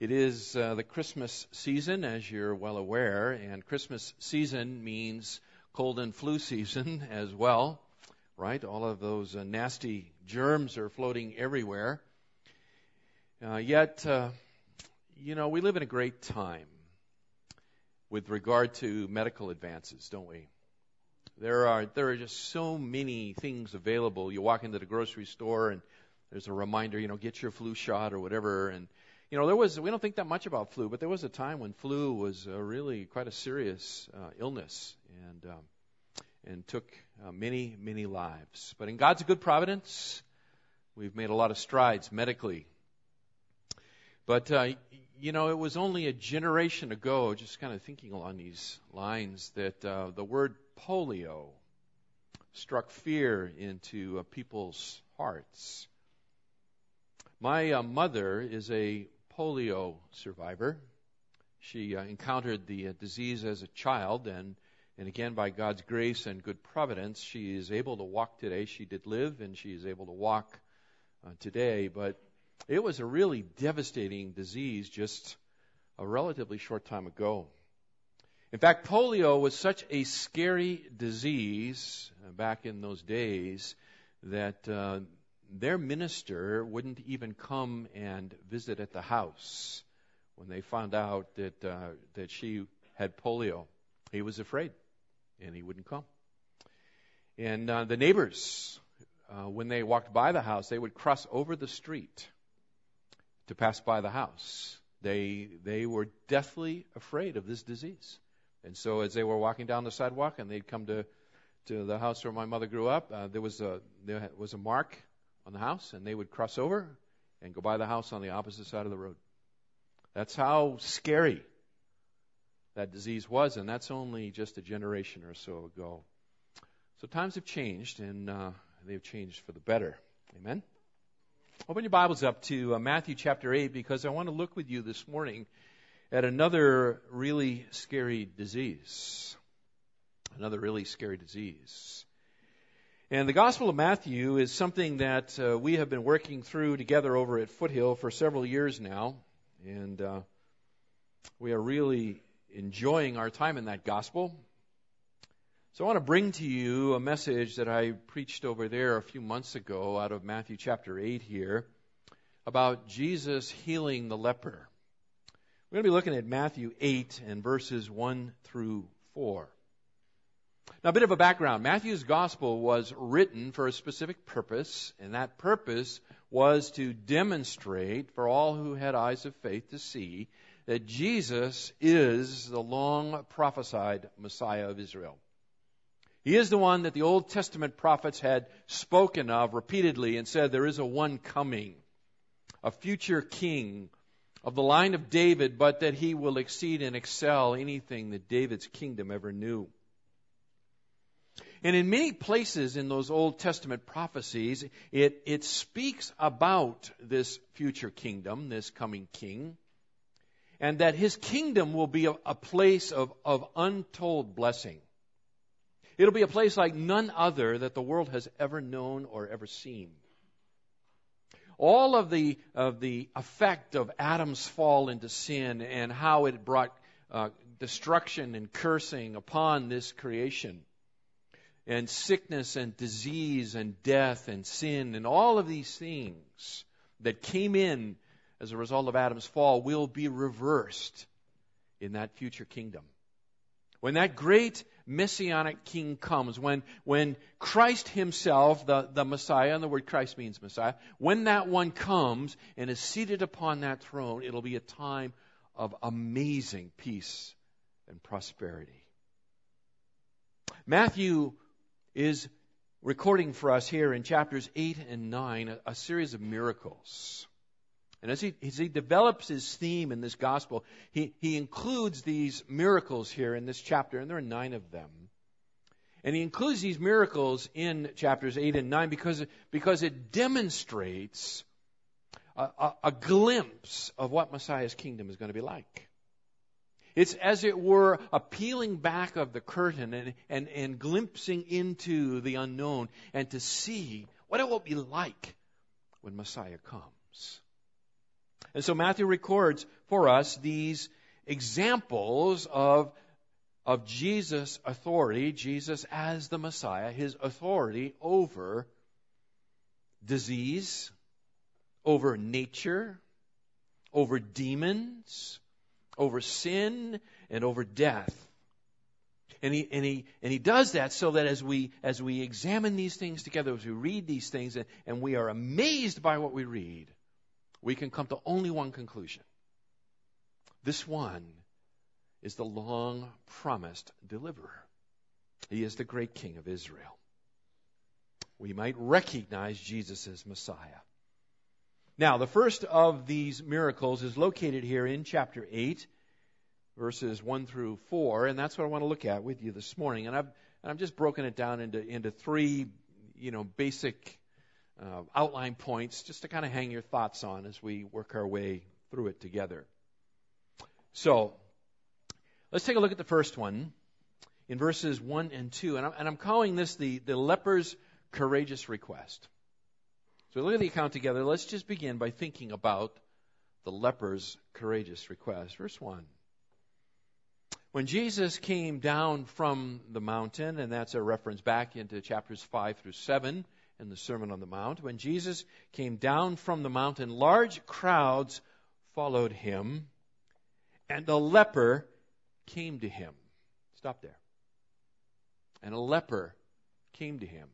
It is uh, the Christmas season, as you're well aware, and Christmas season means cold and flu season as well, right? All of those uh, nasty germs are floating everywhere. Uh, yet, uh, you know, we live in a great time with regard to medical advances, don't we? There are there are just so many things available. You walk into the grocery store and there's a reminder, you know, get your flu shot or whatever, and you know, there was, we don't think that much about flu, but there was a time when flu was uh, really quite a serious uh, illness and, um, and took uh, many, many lives. But in God's good providence, we've made a lot of strides medically. But, uh, you know, it was only a generation ago, just kind of thinking along these lines, that uh, the word polio struck fear into uh, people's hearts. My uh, mother is a polio survivor. She uh, encountered the uh, disease as a child, and, and again, by God's grace and good providence, she is able to walk today. She did live, and she is able to walk uh, today, but it was a really devastating disease just a relatively short time ago. In fact, polio was such a scary disease uh, back in those days that uh, their minister wouldn't even come and visit at the house when they found out that uh, that she had polio. He was afraid, and he wouldn't come. And uh, the neighbors, uh, when they walked by the house, they would cross over the street to pass by the house. They they were deathly afraid of this disease, and so as they were walking down the sidewalk and they'd come to to the house where my mother grew up, uh, there was a there was a mark on the house, and they would cross over and go by the house on the opposite side of the road. That's how scary that disease was, and that's only just a generation or so ago. So times have changed, and uh, they've changed for the better. Amen? Open your Bibles up to uh, Matthew chapter 8 because I want to look with you this morning at another really scary disease. Another really scary disease. And the Gospel of Matthew is something that uh, we have been working through together over at Foothill for several years now. And uh, we are really enjoying our time in that Gospel. So I want to bring to you a message that I preached over there a few months ago out of Matthew chapter 8 here about Jesus healing the leper. We're going to be looking at Matthew 8 and verses 1 through 4. Now, a bit of a background. Matthew's gospel was written for a specific purpose, and that purpose was to demonstrate for all who had eyes of faith to see that Jesus is the long prophesied Messiah of Israel. He is the one that the Old Testament prophets had spoken of repeatedly and said there is a one coming, a future king of the line of David, but that he will exceed and excel anything that David's kingdom ever knew. And in many places in those Old Testament prophecies, it, it speaks about this future kingdom, this coming king, and that his kingdom will be a, a place of, of untold blessing. It'll be a place like none other that the world has ever known or ever seen. All of the, of the effect of Adam's fall into sin and how it brought uh, destruction and cursing upon this creation and sickness and disease and death and sin and all of these things that came in as a result of Adam's fall will be reversed in that future kingdom. When that great messianic king comes, when, when Christ himself, the, the Messiah, and the word Christ means Messiah, when that one comes and is seated upon that throne, it'll be a time of amazing peace and prosperity. Matthew is recording for us here in chapters 8 and 9 a, a series of miracles. And as he, as he develops his theme in this gospel, he, he includes these miracles here in this chapter, and there are nine of them. And he includes these miracles in chapters 8 and 9 because, because it demonstrates a, a, a glimpse of what Messiah's kingdom is going to be like. It's as it were a peeling back of the curtain and, and, and glimpsing into the unknown and to see what it will be like when Messiah comes. And so Matthew records for us these examples of, of Jesus' authority, Jesus as the Messiah, his authority over disease, over nature, over demons, over sin, and over death. And he, and he, and he does that so that as we, as we examine these things together, as we read these things, and, and we are amazed by what we read, we can come to only one conclusion. This one is the long promised deliverer. He is the great king of Israel. We might recognize Jesus as Messiah. Now, the first of these miracles is located here in chapter 8, verses 1 through 4, and that's what I want to look at with you this morning. And I've, and I've just broken it down into, into three, you know, basic uh, outline points just to kind of hang your thoughts on as we work our way through it together. So, let's take a look at the first one in verses 1 and 2. And I'm, and I'm calling this the, the leper's courageous request. So, we look at the account together. Let's just begin by thinking about the leper's courageous request. Verse 1. When Jesus came down from the mountain, and that's a reference back into chapters 5 through 7 in the Sermon on the Mount, when Jesus came down from the mountain, large crowds followed him, and a leper came to him. Stop there. And a leper came to him.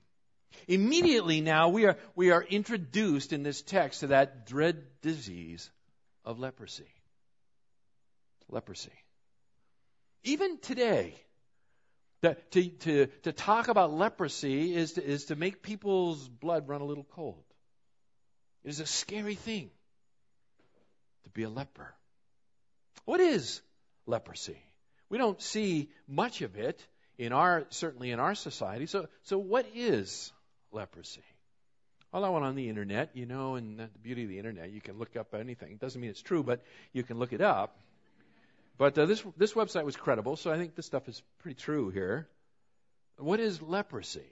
Immediately now we are, we are introduced in this text to that dread disease of leprosy. Leprosy. Even today, that to, to, to talk about leprosy is to, is to make people's blood run a little cold. It is a scary thing to be a leper. What is leprosy? We don't see much of it in our certainly in our society. So so what is leprosy? I went on the internet, you know, and the beauty of the internet, you can look up anything. It doesn't mean it's true, but you can look it up. But uh, this this website was credible, so I think this stuff is pretty true here. What is leprosy?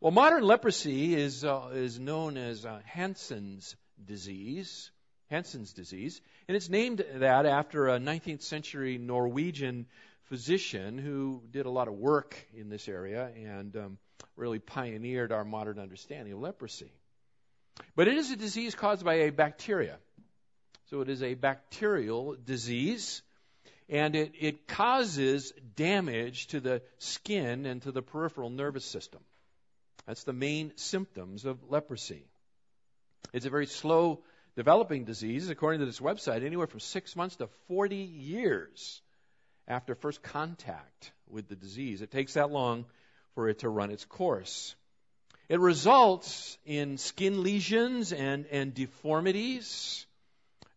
Well, modern leprosy is uh, is known as uh, Hansen's disease. Hansen's disease, and it's named that after a 19th century Norwegian physician who did a lot of work in this area and um, really pioneered our modern understanding of leprosy. But it is a disease caused by a bacteria. So it is a bacterial disease, and it, it causes damage to the skin and to the peripheral nervous system. That's the main symptoms of leprosy. It's a very slow developing disease, according to this website, anywhere from six months to 40 years after first contact with the disease. It takes that long for it to run its course. It results in skin lesions and, and deformities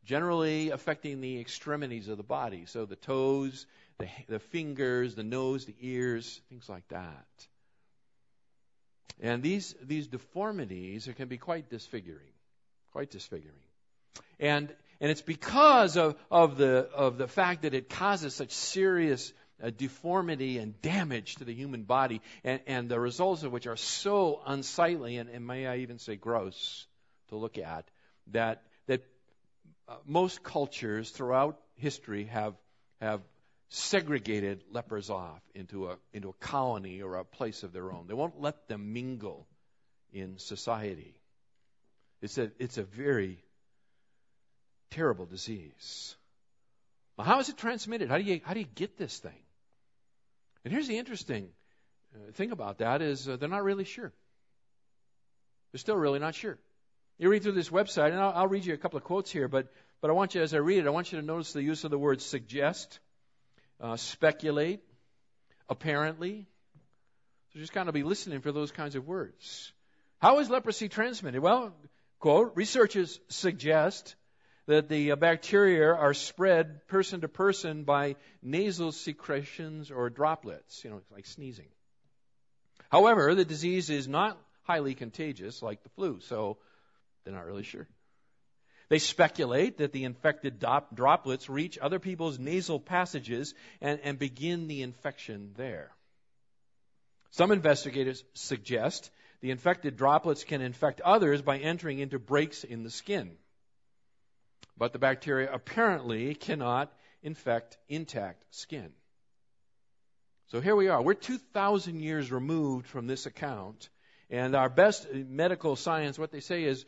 generally affecting the extremities of the body. So the toes, the, the fingers, the nose, the ears, things like that. And these, these deformities can be quite disfiguring. Quite disfiguring. And, and it's because of, of, the, of the fact that it causes such serious uh, deformity and damage to the human body, and, and the results of which are so unsightly and, and may I even say gross to look at, that uh, most cultures throughout history have have segregated lepers off into a into a colony or a place of their own. They won't let them mingle in society. It's a it's a very terrible disease. Well, how is it transmitted? How do you how do you get this thing? And here's the interesting uh, thing about that is uh, they're not really sure. They're still really not sure. You read through this website, and I'll, I'll, read you a couple of quotes here, but, but I want you, as I read it, I want you to notice the use of the words suggest, uh, speculate, apparently. So just kind of be listening for those kinds of words. How is leprosy transmitted? Well, quote, researchers suggest that the uh, bacteria are spread person to person by nasal secretions or droplets, you know, like sneezing. However, the disease is not highly contagious like the flu, so they're not really sure. They speculate that the infected dop- droplets reach other people's nasal passages and, and begin the infection there. Some investigators suggest the infected droplets can infect others by entering into breaks in the skin. But the bacteria apparently cannot infect intact skin. So here we are. We're 2,000 years removed from this account, and our best medical science, what they say is,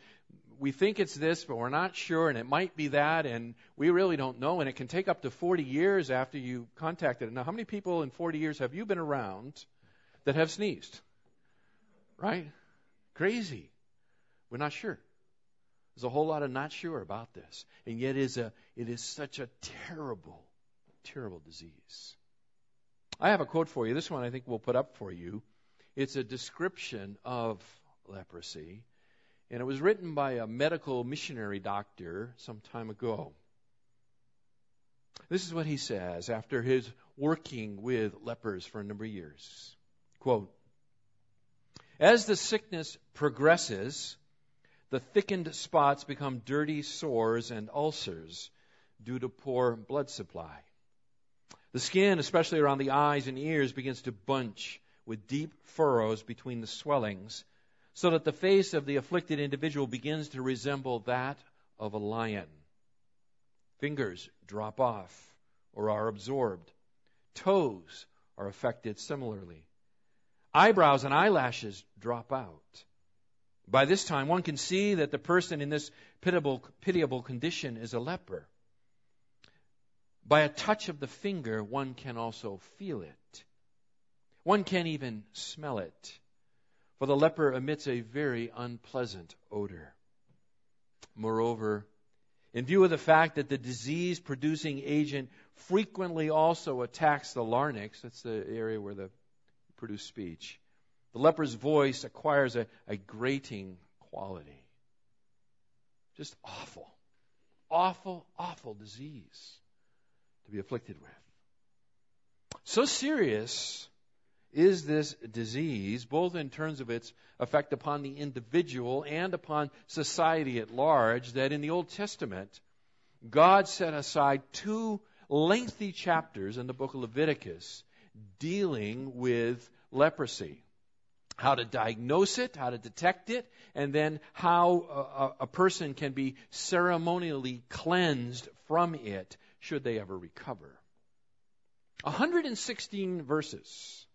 we think it's this, but we're not sure, and it might be that, and we really don't know, and it can take up to 40 years after you contacted it. Now, how many people in 40 years have you been around that have sneezed? Right? Crazy. We're not sure. There's a whole lot of not sure about this. And yet it is, a, it is such a terrible, terrible disease. I have a quote for you. This one I think we'll put up for you. It's a description of leprosy. And it was written by a medical missionary doctor some time ago. This is what he says after his working with lepers for a number of years. Quote, As the sickness progresses, the thickened spots become dirty sores and ulcers due to poor blood supply. The skin, especially around the eyes and ears, begins to bunch with deep furrows between the swellings, so that the face of the afflicted individual begins to resemble that of a lion. Fingers drop off or are absorbed. Toes are affected similarly. Eyebrows and eyelashes drop out. By this time, one can see that the person in this pitiable, pitiable condition is a leper. By a touch of the finger, one can also feel it. One can even smell it, for the leper emits a very unpleasant odor. Moreover, in view of the fact that the disease producing agent frequently also attacks the larynx, that's the area where the produce speech, the leper's voice acquires a, a grating quality. Just awful, awful, awful disease to be afflicted with. So serious is this disease, both in terms of its effect upon the individual and upon society at large, that in the Old Testament, God set aside two lengthy chapters in the book of Leviticus dealing with leprosy how to diagnose it, how to detect it, and then how a, a, person can be ceremonially cleansed from it should they ever recover. 116 verses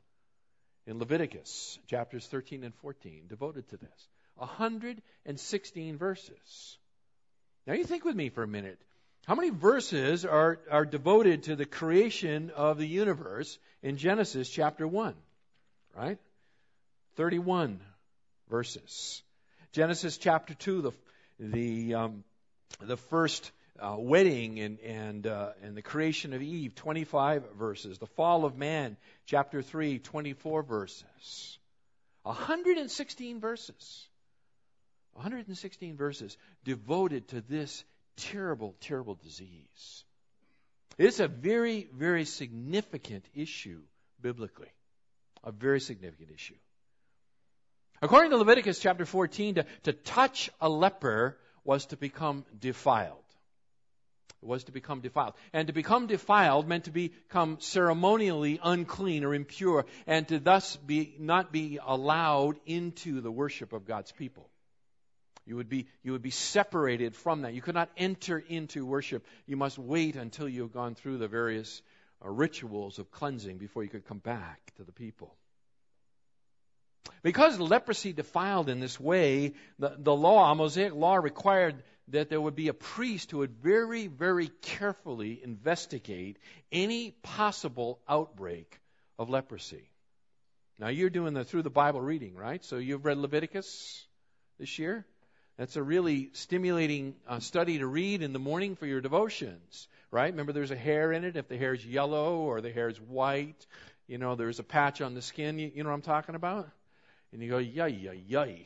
in Leviticus chapters 13 and 14 devoted to this. 116 verses. Now you think with me for a minute. How many verses are, are devoted to the creation of the universe in Genesis chapter 1? Right? 31 verses. Genesis chapter 2, the, the, um, the first uh, wedding and, and, uh, and the creation of Eve, 25 verses. The fall of man, chapter 3, 24 verses. 116 verses. 116 verses devoted to this terrible, terrible disease. It's a very, very significant issue biblically. A very significant issue. According to Leviticus chapter 14, to, to touch a leper was to become defiled. It was to become defiled. And to become defiled meant to become ceremonially unclean or impure, and to thus be, not be allowed into the worship of God's people. You would, be, you would be separated from that. You could not enter into worship. You must wait until you have gone through the various uh, rituals of cleansing before you could come back to the people. Because leprosy defiled in this way, the, the law, Mosaic law, required that there would be a priest who would very, very carefully investigate any possible outbreak of leprosy. Now, you're doing the through the Bible reading, right? So you've read Leviticus this year? That's a really stimulating uh, study to read in the morning for your devotions, right? Remember, there's a hair in it. If the hair is yellow or the hair is white, you know, there's a patch on the skin. You, you know what I'm talking about? And you go, yay, yay, yay.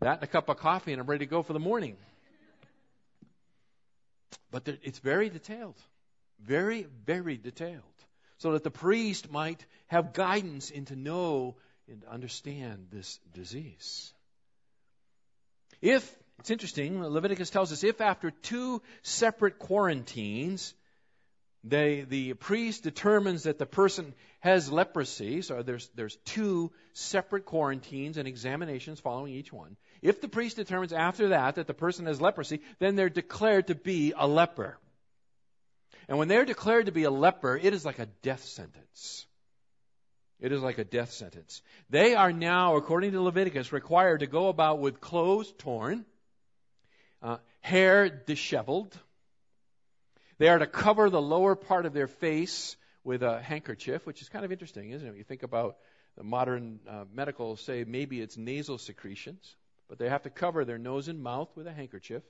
That and a cup of coffee, and I'm ready to go for the morning. But it's very detailed. Very, very detailed. So that the priest might have guidance into know and understand this disease. If, it's interesting, Leviticus tells us if after two separate quarantines, they, the priest determines that the person has leprosy, so there's, there's two separate quarantines and examinations following each one. If the priest determines after that that the person has leprosy, then they're declared to be a leper. And when they're declared to be a leper, it is like a death sentence. It is like a death sentence. They are now, according to Leviticus, required to go about with clothes torn, uh, hair disheveled. They are to cover the lower part of their face with a handkerchief, which is kind of interesting, isn't it? You think about the modern uh, medical say maybe it's nasal secretions, but they have to cover their nose and mouth with a handkerchief.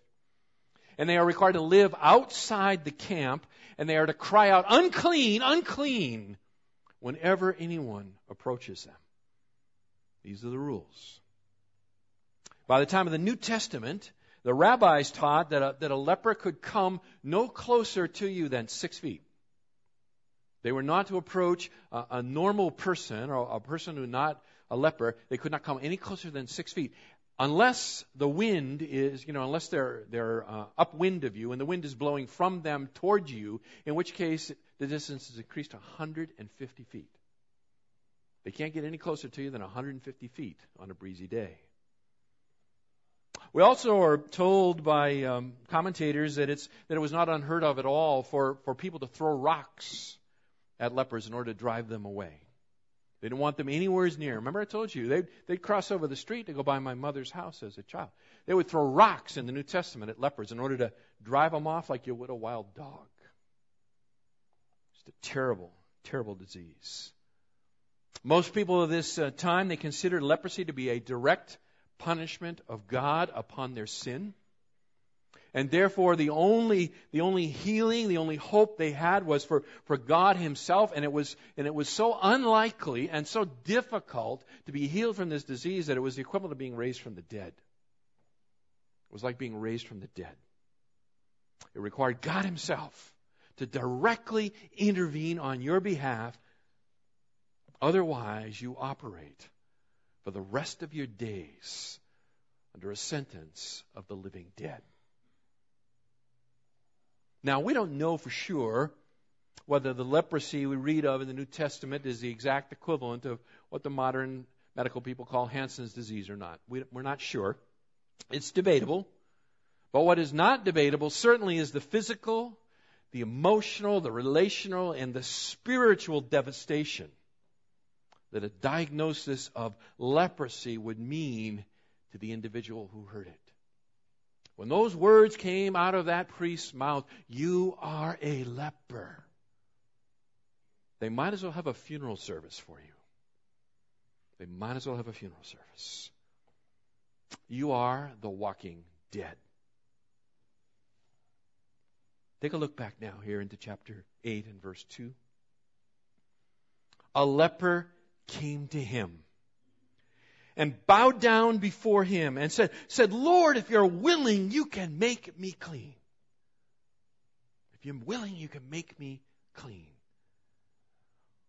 And they are required to live outside the camp, and they are to cry out, unclean, unclean, whenever anyone approaches them. These are the rules. By the time of the New Testament, the rabbis taught that a, that a leper could come no closer to you than six feet. They were not to approach a, a normal person or a person who not a leper. They could not come any closer than six feet unless the wind is, you know, unless they're, they're uh, upwind of you and the wind is blowing from them towards you, in which case the distance is increased to 150 feet. They can't get any closer to you than 150 feet on a breezy day. We also are told by um, commentators that it's that it was not unheard of at all for, for people to throw rocks at lepers in order to drive them away. They didn't want them anywhere near. Remember, I told you they'd, they'd cross over the street to go by my mother's house as a child. They would throw rocks in the New Testament at lepers in order to drive them off like you would a wild dog. It's a terrible, terrible disease. Most people of this uh, time, they considered leprosy to be a direct punishment of God upon their sin. And therefore, the only, the only healing, the only hope they had was for, for God Himself. And it, was, and it was so unlikely and so difficult to be healed from this disease that it was the equivalent of being raised from the dead. It was like being raised from the dead. It required God Himself to directly intervene on your behalf. Otherwise, you operate for the rest of your days under a sentence of the living dead. Now, we don't know for sure whether the leprosy we read of in the New Testament is the exact equivalent of what the modern medical people call Hansen's disease or not. We, are not sure. It's debatable. But what is not debatable certainly is the physical, the emotional, the relational, and the spiritual devastation that a diagnosis of leprosy would mean to the individual who heard it. When those words came out of that priest's mouth, you are a leper. They might as well have a funeral service for you. They might as well have a funeral service. You are the walking dead. Take a look back now here into chapter 8 and verse 2. A leper came to him and bowed down before him and said, said, Lord, if you're willing, you can make me clean. If you're willing, you can make me clean.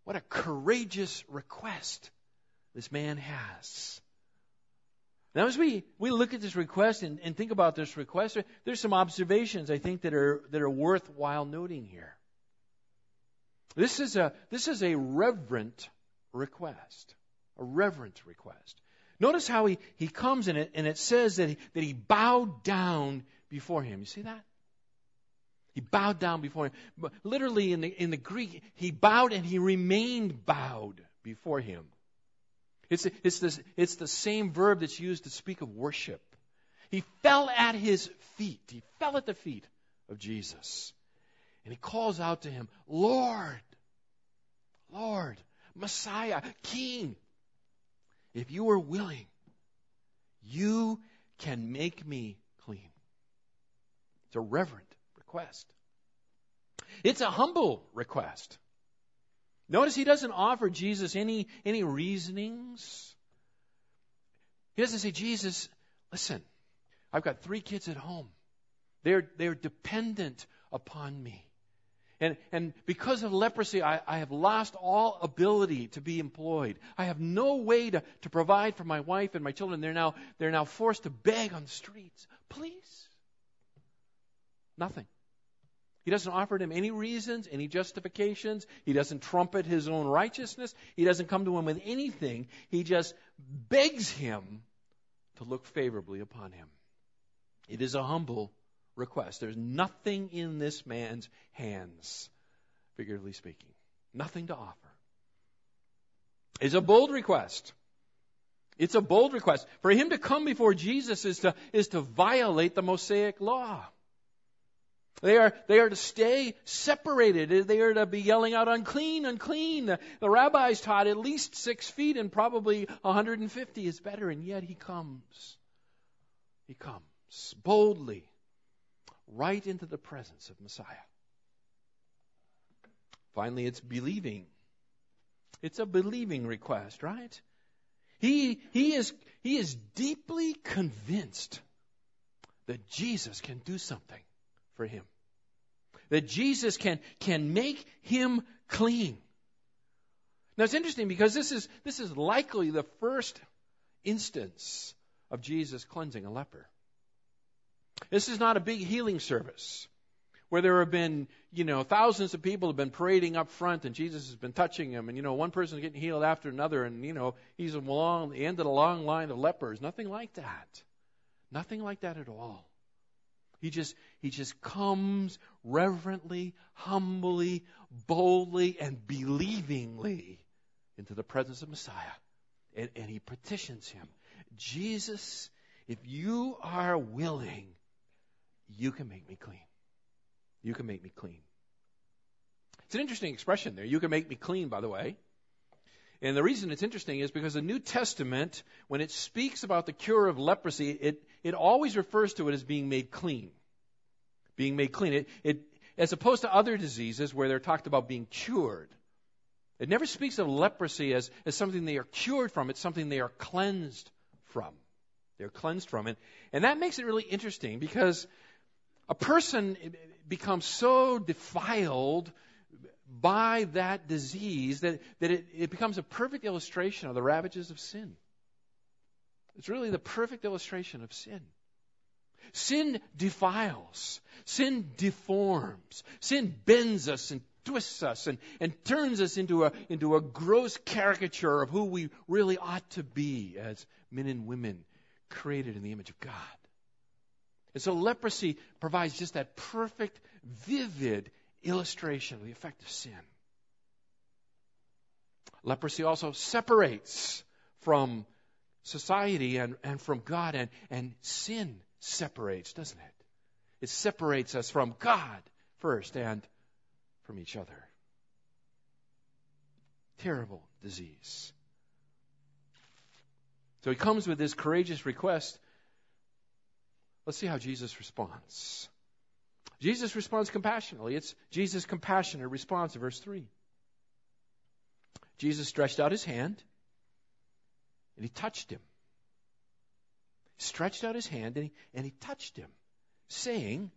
What a courageous request this man has. Now, as we, we look at this request and, and think about this request, there's some observations I think that are, that are worthwhile noting here. This is a, this is a reverent request. A reverent request. Notice how he, he comes in it, and it says that he, that he bowed down before him. You see that? He bowed down before him. Literally, in the, in the Greek, he bowed and he remained bowed before him. It's, it's, this, it's the same verb that's used to speak of worship. He fell at his feet. He fell at the feet of Jesus. And he calls out to him, Lord, Lord, Messiah, King, if you are willing, you can make me clean. It's a reverent request. It's a humble request. Notice he doesn't offer Jesus any, any reasonings. He doesn't say, Jesus, listen, I've got three kids at home. They're, they're dependent upon me. And, and because of leprosy, I, I have lost all ability to be employed. I have no way to, to provide for my wife and my children. They're now, they're now forced to beg on the streets. Please. Nothing. He doesn't offer them any reasons, any justifications. He doesn't trumpet his own righteousness. He doesn't come to him with anything. He just begs him to look favorably upon him. It is a humble request. There's nothing in this man's hands, figuratively speaking. Nothing to offer. It's a bold request. It's a bold request. For him to come before Jesus is to, is to violate the Mosaic law. They are, they are to stay separated. They are to be yelling out, unclean, unclean. The, the rabbis taught at least six feet and probably 150 is better, and yet he comes. He comes boldly right into the presence of Messiah. Finally, it's believing. It's a believing request, right? He, he, is, he is deeply convinced that Jesus can do something for him. That Jesus can, can make him clean. Now it's interesting because this is, this is likely the first instance of Jesus cleansing a leper. This is not a big healing service where there have been, you know, thousands of people have been parading up front and Jesus has been touching them and, you know, one person getting healed after another and, you know, he's along the end of a long line of lepers. Nothing like that. Nothing like that at all. He just, he just comes reverently, humbly, boldly, and believingly into the presence of Messiah. And, and he petitions him, Jesus, if you are willing, you can make me clean. You can make me clean. It's an interesting expression there. You can make me clean, by the way. And the reason it's interesting is because the New Testament, when it speaks about the cure of leprosy, it, it always refers to it as being made clean. Being made clean. It, it, as opposed to other diseases where they're talked about being cured. It never speaks of leprosy as, as something they are cured from. It's something they are cleansed from. They're cleansed from it. And that makes it really interesting because a person becomes so defiled by that disease that, that it, it becomes a perfect illustration of the ravages of sin. It's really the perfect illustration of sin. Sin defiles. Sin deforms. Sin bends us and twists us and, and turns us into a, into a gross caricature of who we really ought to be as men and women created in the image of God. And so leprosy provides just that perfect, vivid illustration of the effect of sin. Leprosy also separates from society and, and from God, and, and sin separates, doesn't it? It separates us from God first and from each other. Terrible disease. So he comes with this courageous request Let's see how Jesus responds. Jesus responds compassionately. It's Jesus' compassionate response in verse 3. Jesus stretched out his hand and he touched him. He stretched out his hand and he, and he touched him, saying,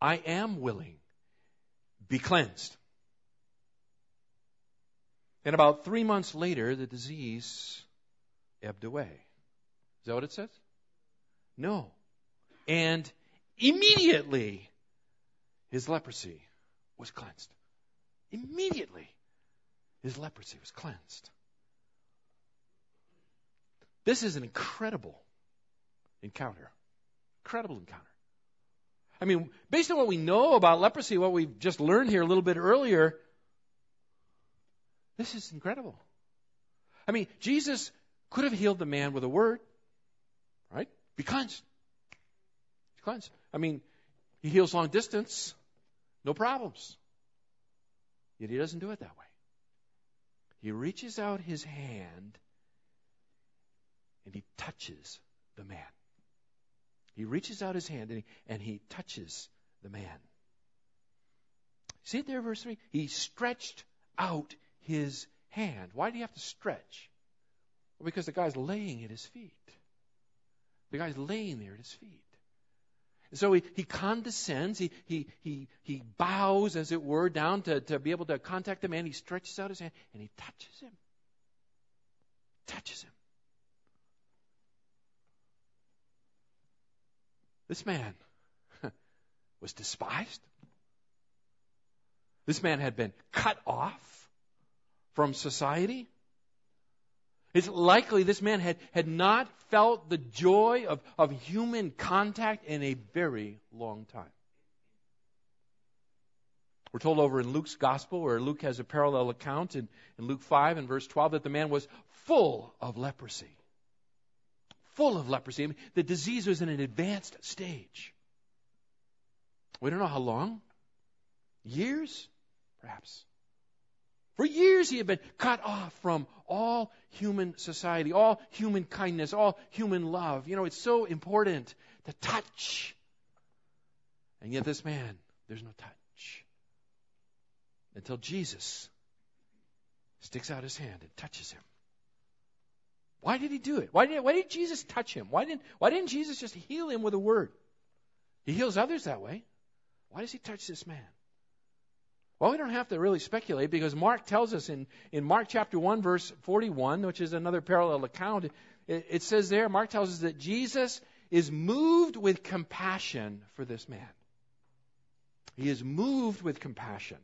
I am willing. Be cleansed. And about three months later, the disease ebbed away. Is that what it says? No. And immediately his leprosy was cleansed. Immediately his leprosy was cleansed. This is an incredible encounter. Incredible encounter. I mean, based on what we know about leprosy, what we've just learned here a little bit earlier, this is incredible. I mean, Jesus could have healed the man with a word, right? Be cleansed cleansed. I mean, he heals long distance, no problems. Yet he doesn't do it that way. He reaches out his hand and he touches the man. He reaches out his hand and he, and he touches the man. See it there, verse 3? He stretched out his hand. Why do you have to stretch? Well, because the guy's laying at his feet. The guy's laying there at his feet. So he, he condescends, he, he, he, he bows, as it were, down to, to be able to contact the man. He stretches out his hand and he touches him. Touches him. This man was despised. This man had been cut off from society. It's likely this man had, had not felt the joy of, of human contact in a very long time. We're told over in Luke's gospel, where Luke has a parallel account in, in Luke 5 and verse 12, that the man was full of leprosy. Full of leprosy. I mean, the disease was in an advanced stage. We don't know how long. Years? Perhaps. For years he had been cut off from all human society, all human kindness, all human love. You know, it's so important to touch. And yet this man, there's no touch. Until Jesus sticks out his hand and touches him. Why did he do it? Why did, why did Jesus touch him? Why didn't, why didn't Jesus just heal him with a word? He heals others that way. Why does he touch this man? Well, we don't have to really speculate because Mark tells us in, in Mark chapter 1, verse 41, which is another parallel account, it, it says there, Mark tells us that Jesus is moved with compassion for this man. He is moved with compassion.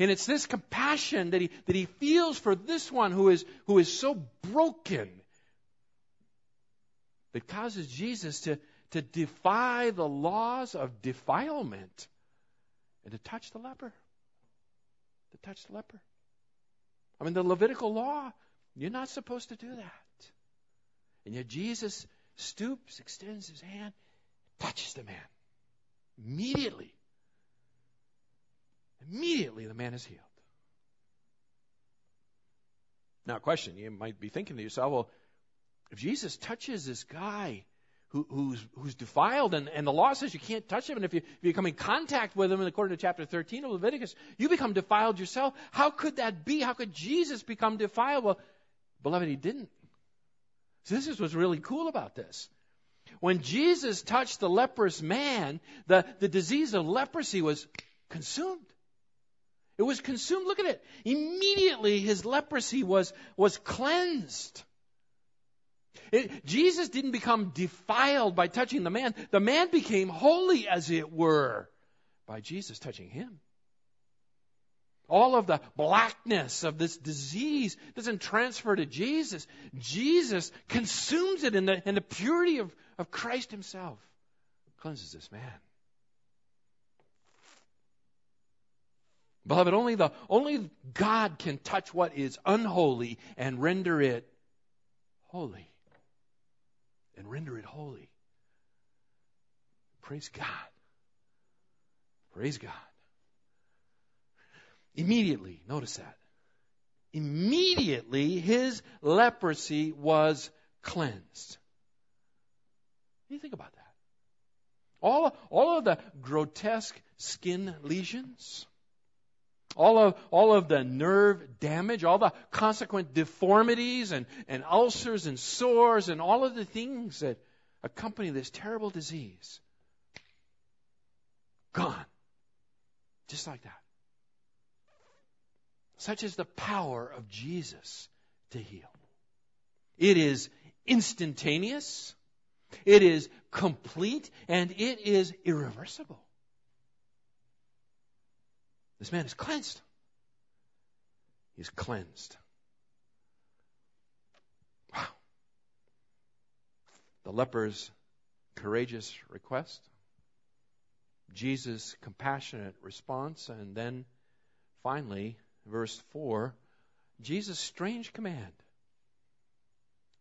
And it's this compassion that he, that he feels for this one who is, who is so broken that causes Jesus to, to defy the laws of defilement and to touch the leper. To touch the leper. I mean, the Levitical law, you're not supposed to do that. And yet Jesus stoops, extends his hand, touches the man. Immediately. Immediately the man is healed. Now, question, you might be thinking to yourself, well, if Jesus touches this guy who, who's, who's defiled, and, and the law says you can't touch him, and if you, if you come in contact with him, according to chapter 13 of Leviticus, you become defiled yourself. How could that be? How could Jesus become defiled? Well, beloved, he didn't. So this is what's really cool about this. When Jesus touched the leprous man, the, the disease of leprosy was consumed. It was consumed. Look at it. Immediately his leprosy was, was cleansed. It, Jesus didn't become defiled by touching the man. The man became holy, as it were, by Jesus touching him. All of the blackness of this disease doesn't transfer to Jesus. Jesus consumes it in the, in the purity of, of Christ Himself. Cleanses this man. Beloved, only the only God can touch what is unholy and render it holy and render it holy. Praise God. Praise God. Immediately, notice that. Immediately his leprosy was cleansed. You think about that? All, all of the grotesque skin lesions, all of, all of the nerve damage, all the consequent deformities and, and ulcers and sores and all of the things that accompany this terrible disease. Gone. Just like that. Such is the power of Jesus to heal. It is instantaneous, it is complete, and it is irreversible. This man is cleansed. He is cleansed. Wow. The leper's courageous request, Jesus' compassionate response, and then finally, verse 4, Jesus' strange command.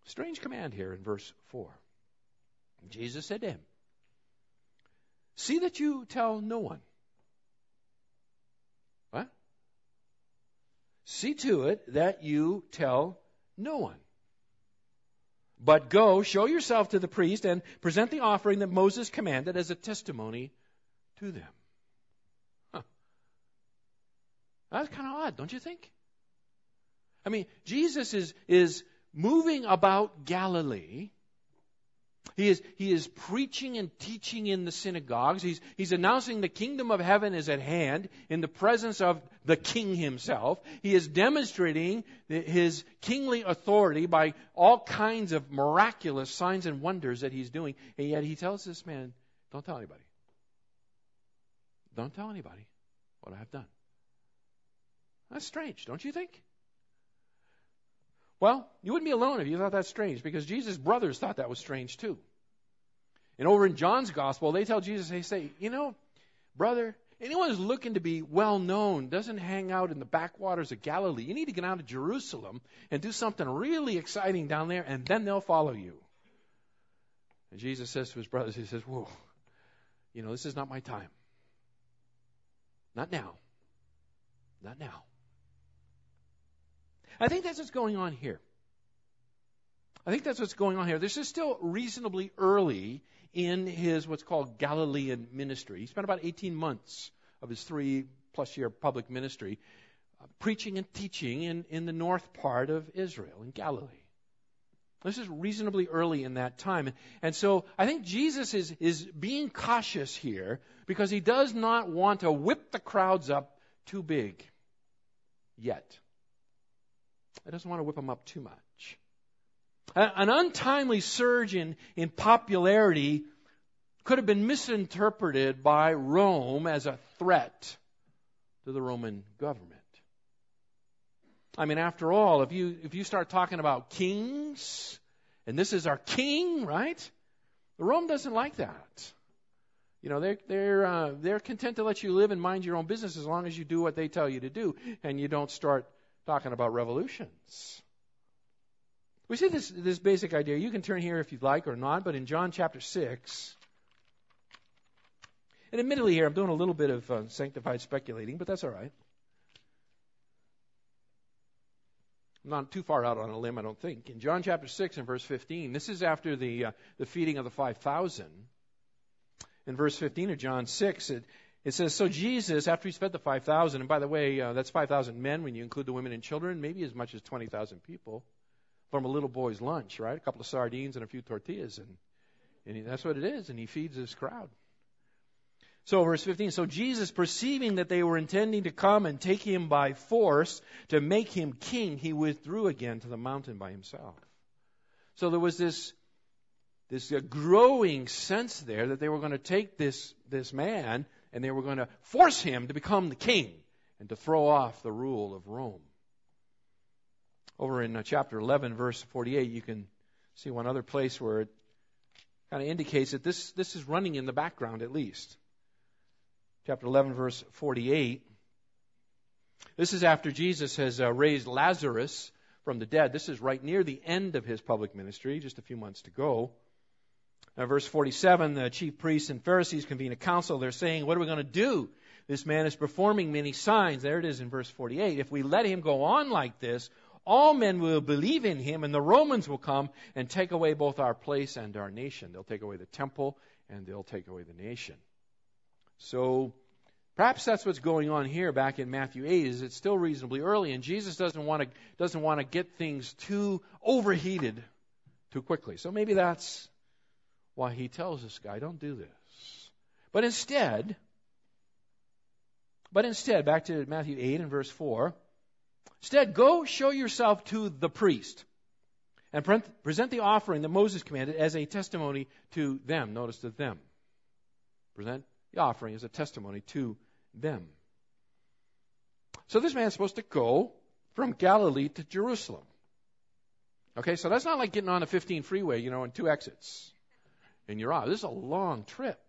Strange command here in verse 4. Jesus said to him, See that you tell no one See to it that you tell no one. But go, show yourself to the priest, and present the offering that Moses commanded as a testimony to them. Huh. That's kind of odd, don't you think? I mean, Jesus is, is moving about Galilee he is, he is preaching and teaching in the synagogues. He's, he's announcing the kingdom of heaven is at hand in the presence of the king himself. He is demonstrating his kingly authority by all kinds of miraculous signs and wonders that he's doing. And yet he tells this man, don't tell anybody. Don't tell anybody what I have done. That's strange, don't you think? Well, you wouldn't be alone if you thought that's strange, because Jesus' brothers thought that was strange too. And over in John's gospel, they tell Jesus, they say, you know, brother, anyone who's looking to be well known doesn't hang out in the backwaters of Galilee. You need to get out of Jerusalem and do something really exciting down there, and then they'll follow you. And Jesus says to his brothers, he says, Whoa, you know, this is not my time. Not now. Not now. I think that's what's going on here. I think that's what's going on here. This is still reasonably early in his what's called Galilean ministry. He spent about 18 months of his three plus year public ministry uh, preaching and teaching in, in the north part of Israel, in Galilee. This is reasonably early in that time. And so I think Jesus is, is being cautious here because he does not want to whip the crowds up too big yet. He doesn't want to whip them up too much. An untimely surge in, in popularity could have been misinterpreted by Rome as a threat to the Roman government. I mean, after all, if you, if you start talking about kings, and this is our king, right? Rome doesn't like that. You know, they're, they're, uh, they're content to let you live and mind your own business as long as you do what they tell you to do and you don't start talking about revolutions. We see this, this basic idea. You can turn here if you'd like or not, but in John chapter 6, and admittedly here I'm doing a little bit of uh, sanctified speculating, but that's all right. I'm not too far out on a limb, I don't think. In John chapter 6 and verse 15, this is after the, uh, the feeding of the 5,000. In verse 15 of John 6, it, it says, So Jesus, after he's fed the 5,000, and by the way, uh, that's 5,000 men when you include the women and children, maybe as much as 20,000 people, from a little boy's lunch, right? A couple of sardines and a few tortillas, and, and he, that's what it is, and he feeds his crowd. So, verse 15, so Jesus, perceiving that they were intending to come and take him by force to make him king, he withdrew again to the mountain by himself. So there was this this uh, growing sense there that they were going to take this, this man and they were going to force him to become the king and to throw off the rule of Rome. Over in uh, chapter 11, verse 48, you can see one other place where it kind of indicates that this, this is running in the background at least. Chapter 11, verse 48. This is after Jesus has uh, raised Lazarus from the dead. This is right near the end of his public ministry, just a few months to go. Now, verse 47, the chief priests and Pharisees convene a council. They're saying, What are we going to do? This man is performing many signs. There it is in verse 48. If we let him go on like this, all men will believe in him, and the Romans will come and take away both our place and our nation. They'll take away the temple, and they'll take away the nation. So, perhaps that's what's going on here back in Matthew 8 is it's still reasonably early, and Jesus doesn't want to, doesn't want to get things too overheated too quickly. So maybe that's why he tells this guy, don't do this. But instead, but instead, back to Matthew 8 and verse 4, instead, go show yourself to the priest and present the offering that Moses commanded as a testimony to them. Notice to them. Present the offering as a testimony to them. So this man's supposed to go from Galilee to Jerusalem. Okay, so that's not like getting on a 15 freeway, you know, in two exits you're off. This is a long trip.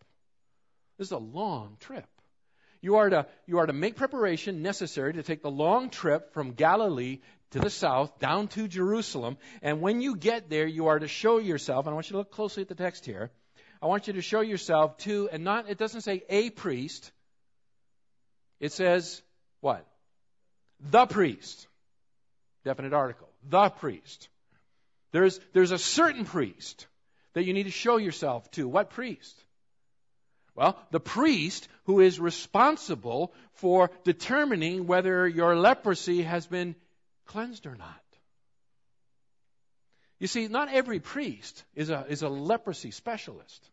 This is a long trip. You are to, you are to make preparation necessary to take the long trip from Galilee to the south down to Jerusalem. And when you get there, you are to show yourself, and I want you to look closely at the text here. I want you to show yourself to, and not, it doesn't say a priest. It says what? The priest. Definite article. The priest. There's, there's a certain priest that you need to show yourself to. What priest? Well, the priest who is responsible for determining whether your leprosy has been cleansed or not. You see, not every priest is a, is a leprosy specialist.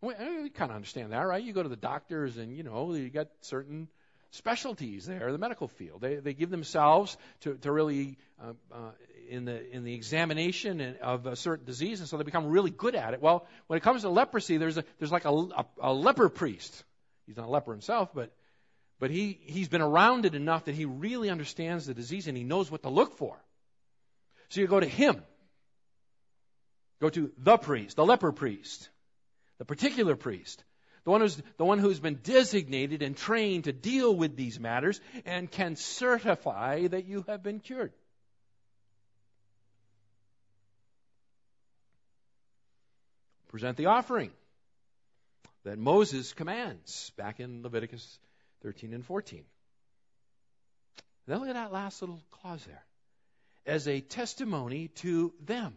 We, we kind of understand that, right? You go to the doctors and, you know, you got certain specialties there in the medical field. They, they give themselves to, to really uh, uh, in the in the examination of a certain disease, and so they become really good at it. Well, when it comes to leprosy, there's a there's like a, a, a leper priest. He's not a leper himself, but but he he's been around it enough that he really understands the disease and he knows what to look for. So you go to him. Go to the priest, the leper priest, the particular priest, the one who's, the one who's been designated and trained to deal with these matters and can certify that you have been cured. Present the offering that Moses commands back in Leviticus 13 and 14. Then look at that last little clause there. As a testimony to them.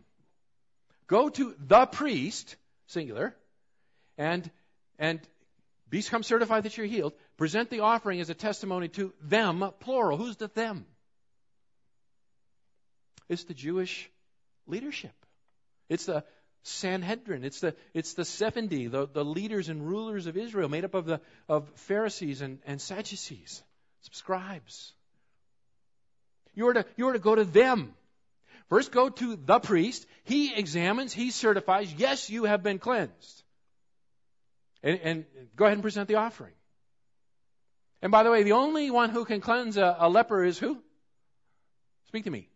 Go to the priest, singular, and, and become certified that you're healed. Present the offering as a testimony to them, plural. Who's the them? It's the Jewish leadership. It's the Sanhedrin. It's the, it's the 70, the, the leaders and rulers of Israel, made up of, the, of Pharisees and, and Sadducees, scribes. You are, to, you are to go to them. First, go to the priest. He examines, he certifies, yes, you have been cleansed. And, and go ahead and present the offering. And by the way, the only one who can cleanse a, a leper is who? Speak to me.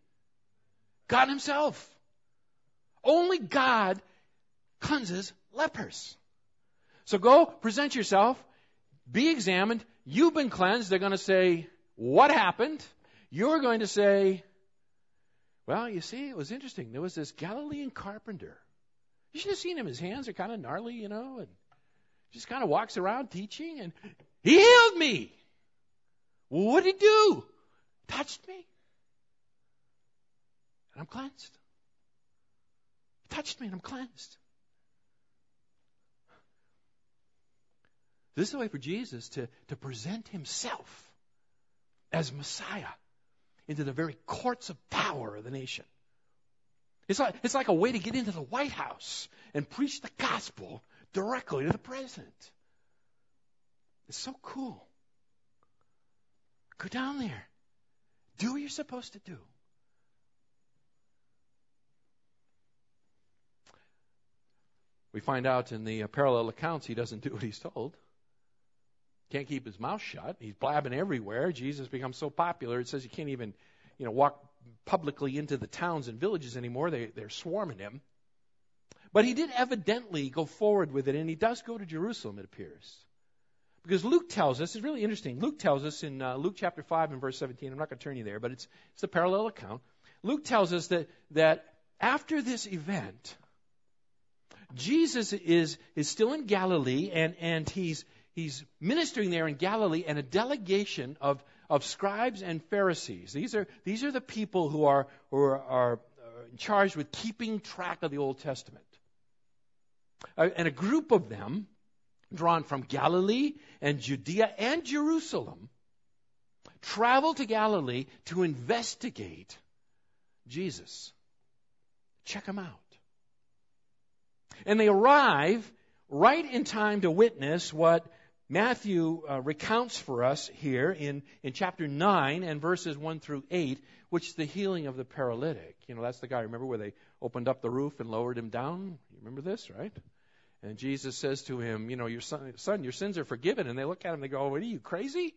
God Himself. Only God cleanses lepers. So go, present yourself, be examined. You've been cleansed. They're going to say, What happened? You're going to say, Well, you see, it was interesting. There was this Galilean carpenter. You should have seen him. His hands are kind of gnarly, you know, and just kind of walks around teaching, and he healed me. what did he do? Touched me. And I'm cleansed touched me and I'm cleansed. This is the way for Jesus to, to present himself as Messiah into the very courts of power of the nation. It's like, it's like a way to get into the White House and preach the gospel directly to the president. It's so cool. Go down there. Do what you're supposed to do. We find out in the uh, parallel accounts he doesn't do what he's told. Can't keep his mouth shut. He's blabbing everywhere. Jesus becomes so popular, it says he can't even, you know, walk publicly into the towns and villages anymore. They, they're swarming him. But he did evidently go forward with it, and he does go to Jerusalem, it appears. Because Luke tells us, it's really interesting. Luke tells us in uh, Luke chapter 5 and verse 17, I'm not going to turn you there, but it's, it's a parallel account. Luke tells us that, that after this event, Jesus is, is still in Galilee and, and he's, he's ministering there in Galilee and a delegation of, of scribes and Pharisees. These are, these are the people who are, who are, are charged with keeping track of the Old Testament. Uh, and a group of them, drawn from Galilee and Judea and Jerusalem, travel to Galilee to investigate Jesus. Check him out. And they arrive right in time to witness what Matthew uh, recounts for us here in, in chapter 9 and verses 1 through 8, which is the healing of the paralytic. You know, that's the guy, remember, where they opened up the roof and lowered him down? You remember this, right? And Jesus says to him, You know, your son, son, your sins are forgiven. And they look at him and they go, What are you, crazy?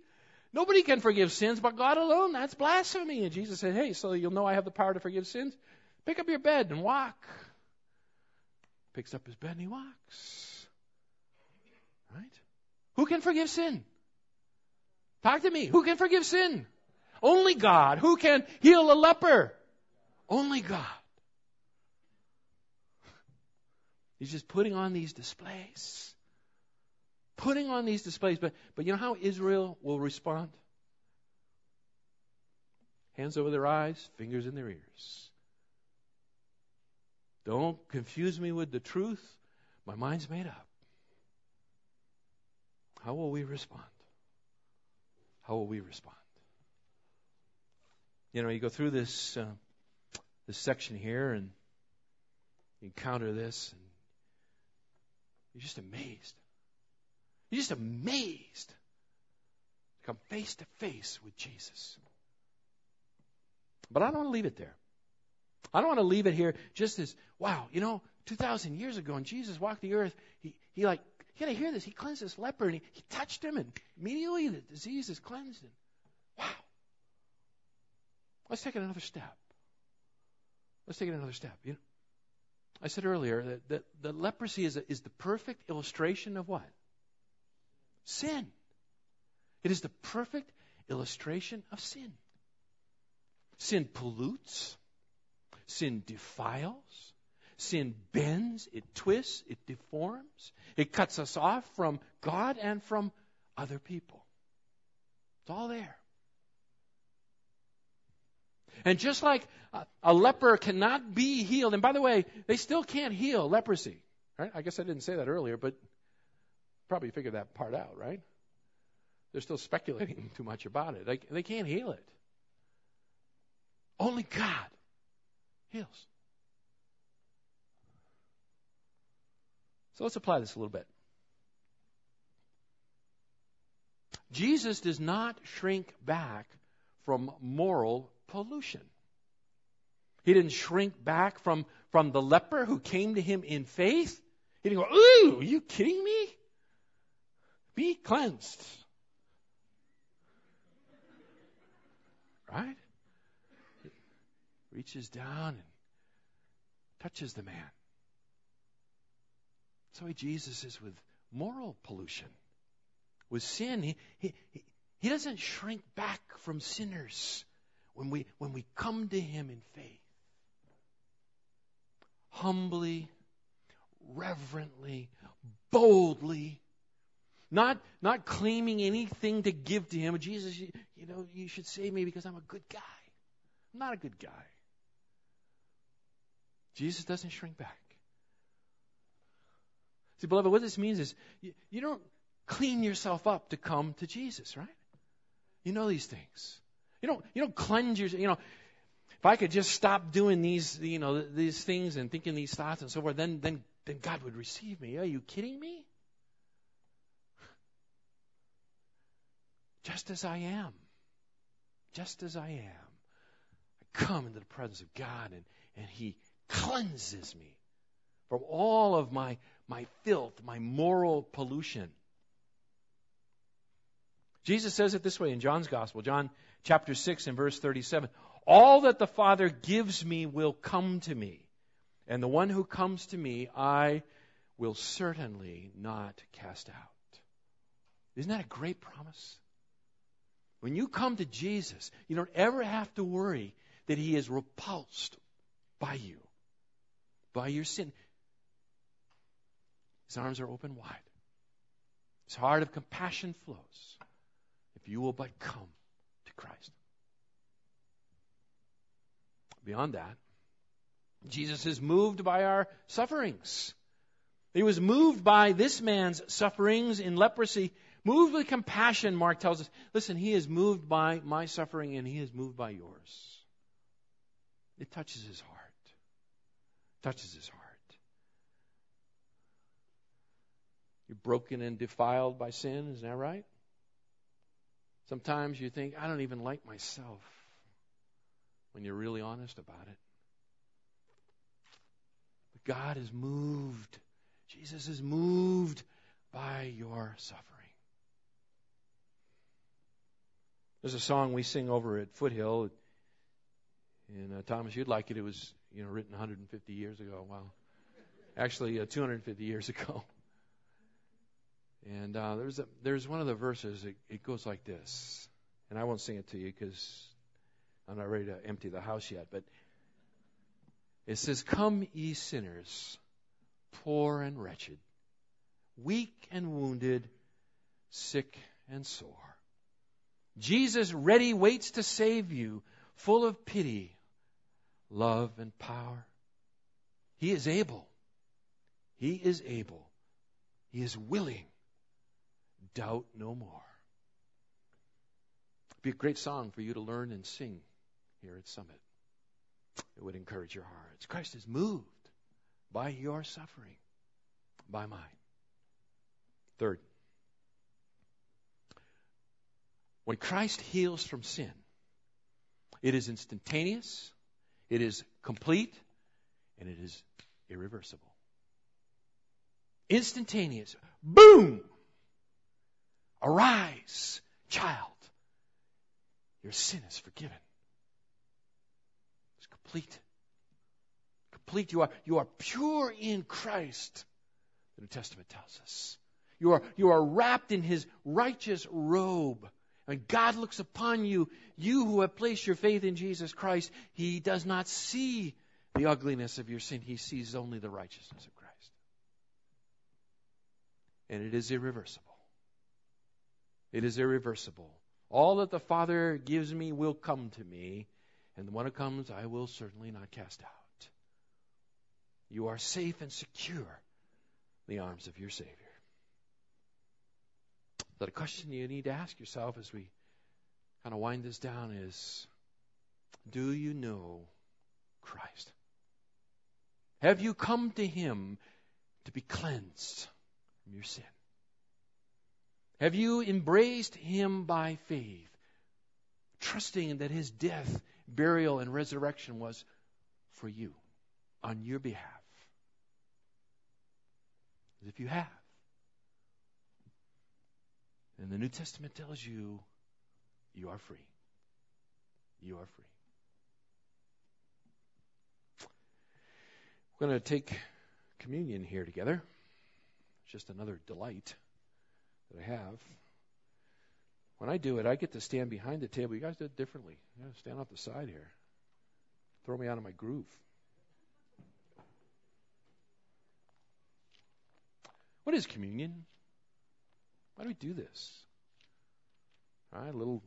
Nobody can forgive sins but God alone. That's blasphemy. And Jesus said, Hey, so you'll know I have the power to forgive sins? Pick up your bed and walk picks up his bed and he walks. Right? Who can forgive sin? Talk to me. Who can forgive sin? Only God. Who can heal a leper? Only God. He's just putting on these displays. Putting on these displays. But, but you know how Israel will respond? Hands over their eyes, fingers in their ears. Don't confuse me with the truth. My mind's made up. How will we respond? How will we respond? You know, you go through this uh, this section here and you encounter this, and you're just amazed. You're just amazed to come face to face with Jesus. But I don't want to leave it there. I don't want to leave it here just as, wow, you know, 2,000 years ago when Jesus walked the earth, he, he like, you gotta hear this, he cleansed this leper and he, he touched him and immediately the disease is cleansed. And, wow. Let's take it another step. let's take it another step. You know, I said earlier that, that, that leprosy is, a, is the perfect illustration of what? Sin. It is the perfect illustration of sin. Sin pollutes, sin defiles, sin bends, it twists, it deforms, it cuts us off from God and from other people. It's all there. And just like a, a, leper cannot be healed, and by the way, they still can't heal leprosy. Right? I guess I didn't say that earlier, but probably figured that part out, right? They're still speculating too much about it. They, they can't heal it. Only God heals. So let's apply this a little bit. Jesus does not shrink back from moral pollution. He didn't shrink back from, from the leper who came to him in faith. He didn't go, Ooh, are you kidding me? Be cleansed. Right? He reaches down and touches the man. That's So Jesus is with moral pollution, with sin. He, he, he doesn't shrink back from sinners when we, when we come to Him in faith. Humbly, reverently, boldly, not, not claiming anything to give to Him. Jesus, you, you know, you should save me because I'm a good guy. I'm not a good guy. Jesus doesn't shrink back. See, beloved, what this means is you, you don't clean yourself up to come to Jesus, right? You know these things. You don't you don't cleanse your you know if I could just stop doing these you know these things and thinking these thoughts and so forth, then then then God would receive me. Are you kidding me? Just as I am. Just as I am. I come into the presence of God and, and He cleanses me from all of my, my filth, my moral pollution. Jesus says it this way in John's Gospel, John chapter 6 and verse 37. All that the Father gives me will come to me, and the one who comes to me I will certainly not cast out. Isn't that a great promise? When you come to Jesus, you don't ever have to worry that he is repulsed by you, by your sin. His arms are open wide. His heart of compassion flows if you will but come to Christ. Beyond that, Jesus is moved by our sufferings. He was moved by this man's sufferings in leprosy, moved with compassion, Mark tells us. Listen, he is moved by my suffering and he is moved by yours. It touches his heart. Touches his heart. You're broken and defiled by sin, isn't that right? Sometimes you think, I don't even like myself when you're really honest about it. But God is moved. Jesus is moved by your suffering. There's a song we sing over at Foothill. And uh, Thomas, you'd like it. It was you know written 150 years ago. Wow, actually uh, 250 years ago. And uh, there's a, there's one of the verses. It, it goes like this, and I won't sing it to you because I'm not ready to empty the house yet. But it says, "Come, ye sinners, poor and wretched, weak and wounded, sick and sore. Jesus ready waits to save you, full of pity, love, and power. He is able. He is able. He is willing doubt no more. It'd be a great song for you to learn and sing here at Summit. It would encourage your hearts. Christ is moved by your suffering, by mine. Third, when Christ heals from sin, it is instantaneous, it is complete, and it is irreversible. Instantaneous. Boom! Arise, child. Your sin is forgiven. It's complete. complete. You are, you are pure in Christ, the New Testament tells us. You are, you are wrapped in his righteous robe. And God looks upon you, you who have placed your faith in Jesus Christ. He does not see the ugliness of your sin. He sees only the righteousness of Christ. And it is irreversible. It is irreversible. All that the Father gives me will come to me, and the one who comes I will certainly not cast out. You are safe and secure in the arms of your Savior. A question you need to ask yourself as we kind of wind this down is Do you know Christ? Have you come to Him to be cleansed from your sin? Have you embraced Him by faith, trusting that His death, burial, and resurrection was for you, on your behalf? If you have, and the New Testament tells you, you are free. You are free. We're going to take communion here together. It's just another delight that I have. When I do it, I get to stand behind the table. You guys do it differently. You stand off the side here. Throw me out of my groove. What is communion? Why do we do this? A little,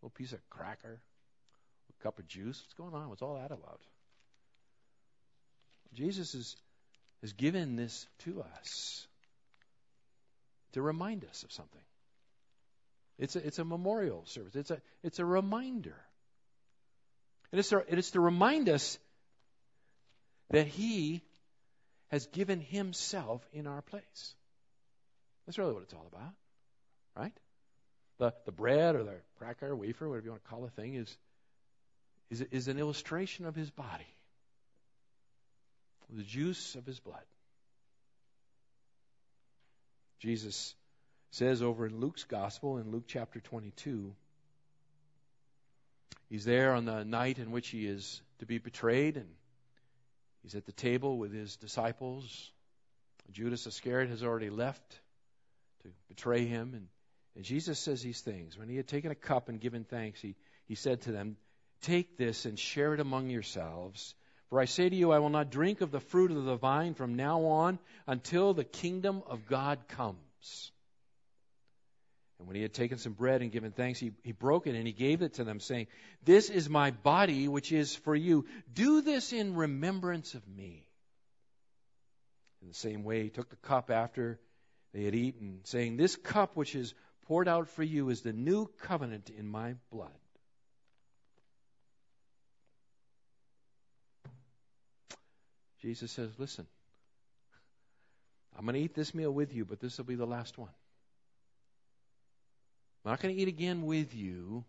little piece of cracker, a cup of juice. What's going on? What's all that about? Jesus is, has given this to us to remind us of something. It's a, it's a memorial service. It's a, it's a reminder. And it's, a, it's to remind us that He has given Himself in our place. That's really what it's all about, right? The, the bread or the cracker, wafer, whatever you want to call the thing, is, is, is an illustration of his body, the juice of his blood. Jesus says over in Luke's gospel, in Luke chapter 22, he's there on the night in which he is to be betrayed, and he's at the table with his disciples. Judas Iscariot has already left to betray him. And, and Jesus says these things. When he had taken a cup and given thanks, he, he said to them, Take this and share it among yourselves. For I say to you, I will not drink of the fruit of the vine from now on until the kingdom of God comes. And when he had taken some bread and given thanks, he, he broke it and he gave it to them, saying, This is my body, which is for you. Do this in remembrance of me. In the same way, he took the cup after they had eaten, saying, This cup which is poured out for you is the new covenant in my blood. Jesus says, Listen, I'm going to eat this meal with you, but this will be the last one. I'm not going to eat again with you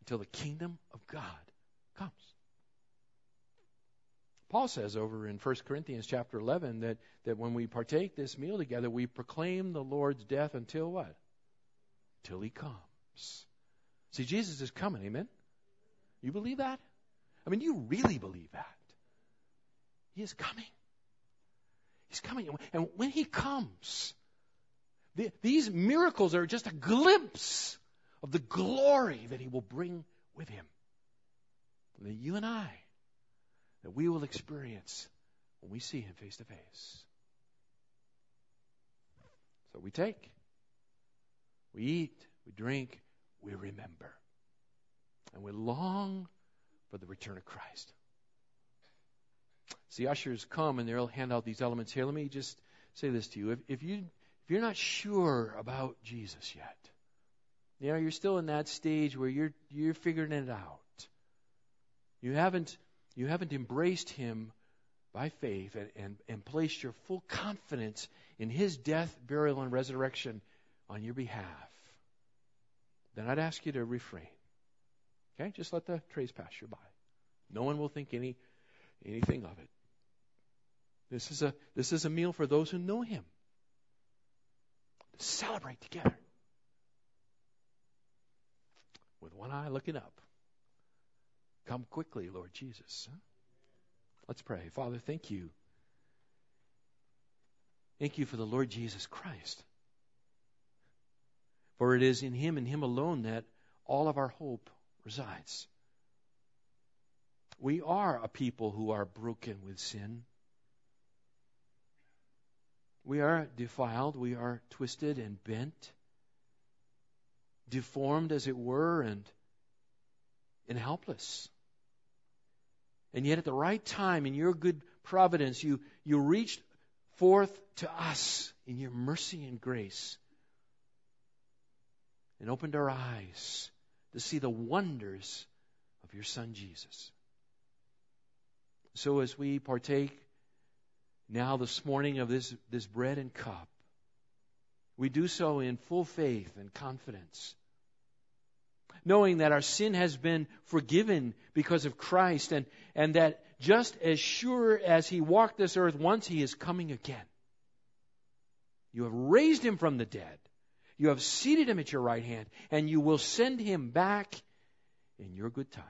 until the kingdom of God comes. Paul says over in 1 Corinthians chapter 11 that, that when we partake this meal together, we proclaim the Lord's death until what? Till he comes. See, Jesus is coming, amen? You believe that? I mean, you really believe that. He is coming. He's coming. And when he comes, the, these miracles are just a glimpse of the glory that he will bring with him. You and I that we will experience when we see Him face to face. So we take, we eat, we drink, we remember. And we long for the return of Christ. See, ushers come and they'll hand out these elements here. Let me just say this to you. If, if you if you're not sure about Jesus yet, you know, you're still in that stage where you're you're figuring it out. You haven't you haven't embraced him by faith and, and, and placed your full confidence in his death, burial, and resurrection on your behalf, then I'd ask you to refrain. Okay? Just let the trays pass you by. No one will think any anything of it. This is a this is a meal for those who know him. Celebrate together. With one eye looking up. Come quickly, Lord Jesus. Let's pray. Father, thank you. Thank you for the Lord Jesus Christ. For it is in Him and Him alone that all of our hope resides. We are a people who are broken with sin. We are defiled, we are twisted and bent, deformed, as it were, and, and helpless. And yet, at the right time, in your good providence, you, you reached forth to us in your mercy and grace and opened our eyes to see the wonders of your Son Jesus. So, as we partake now this morning of this, this bread and cup, we do so in full faith and confidence, knowing that our sin has been forgiven because of Christ, and, and that just as sure as He walked this earth once, He is coming again. You have raised Him from the dead. You have seated Him at your right hand, and you will send Him back in your good time.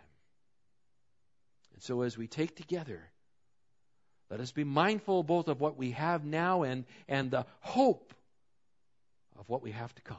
And so as we take together, let us be mindful both of what we have now and, and the hope of what we have to come.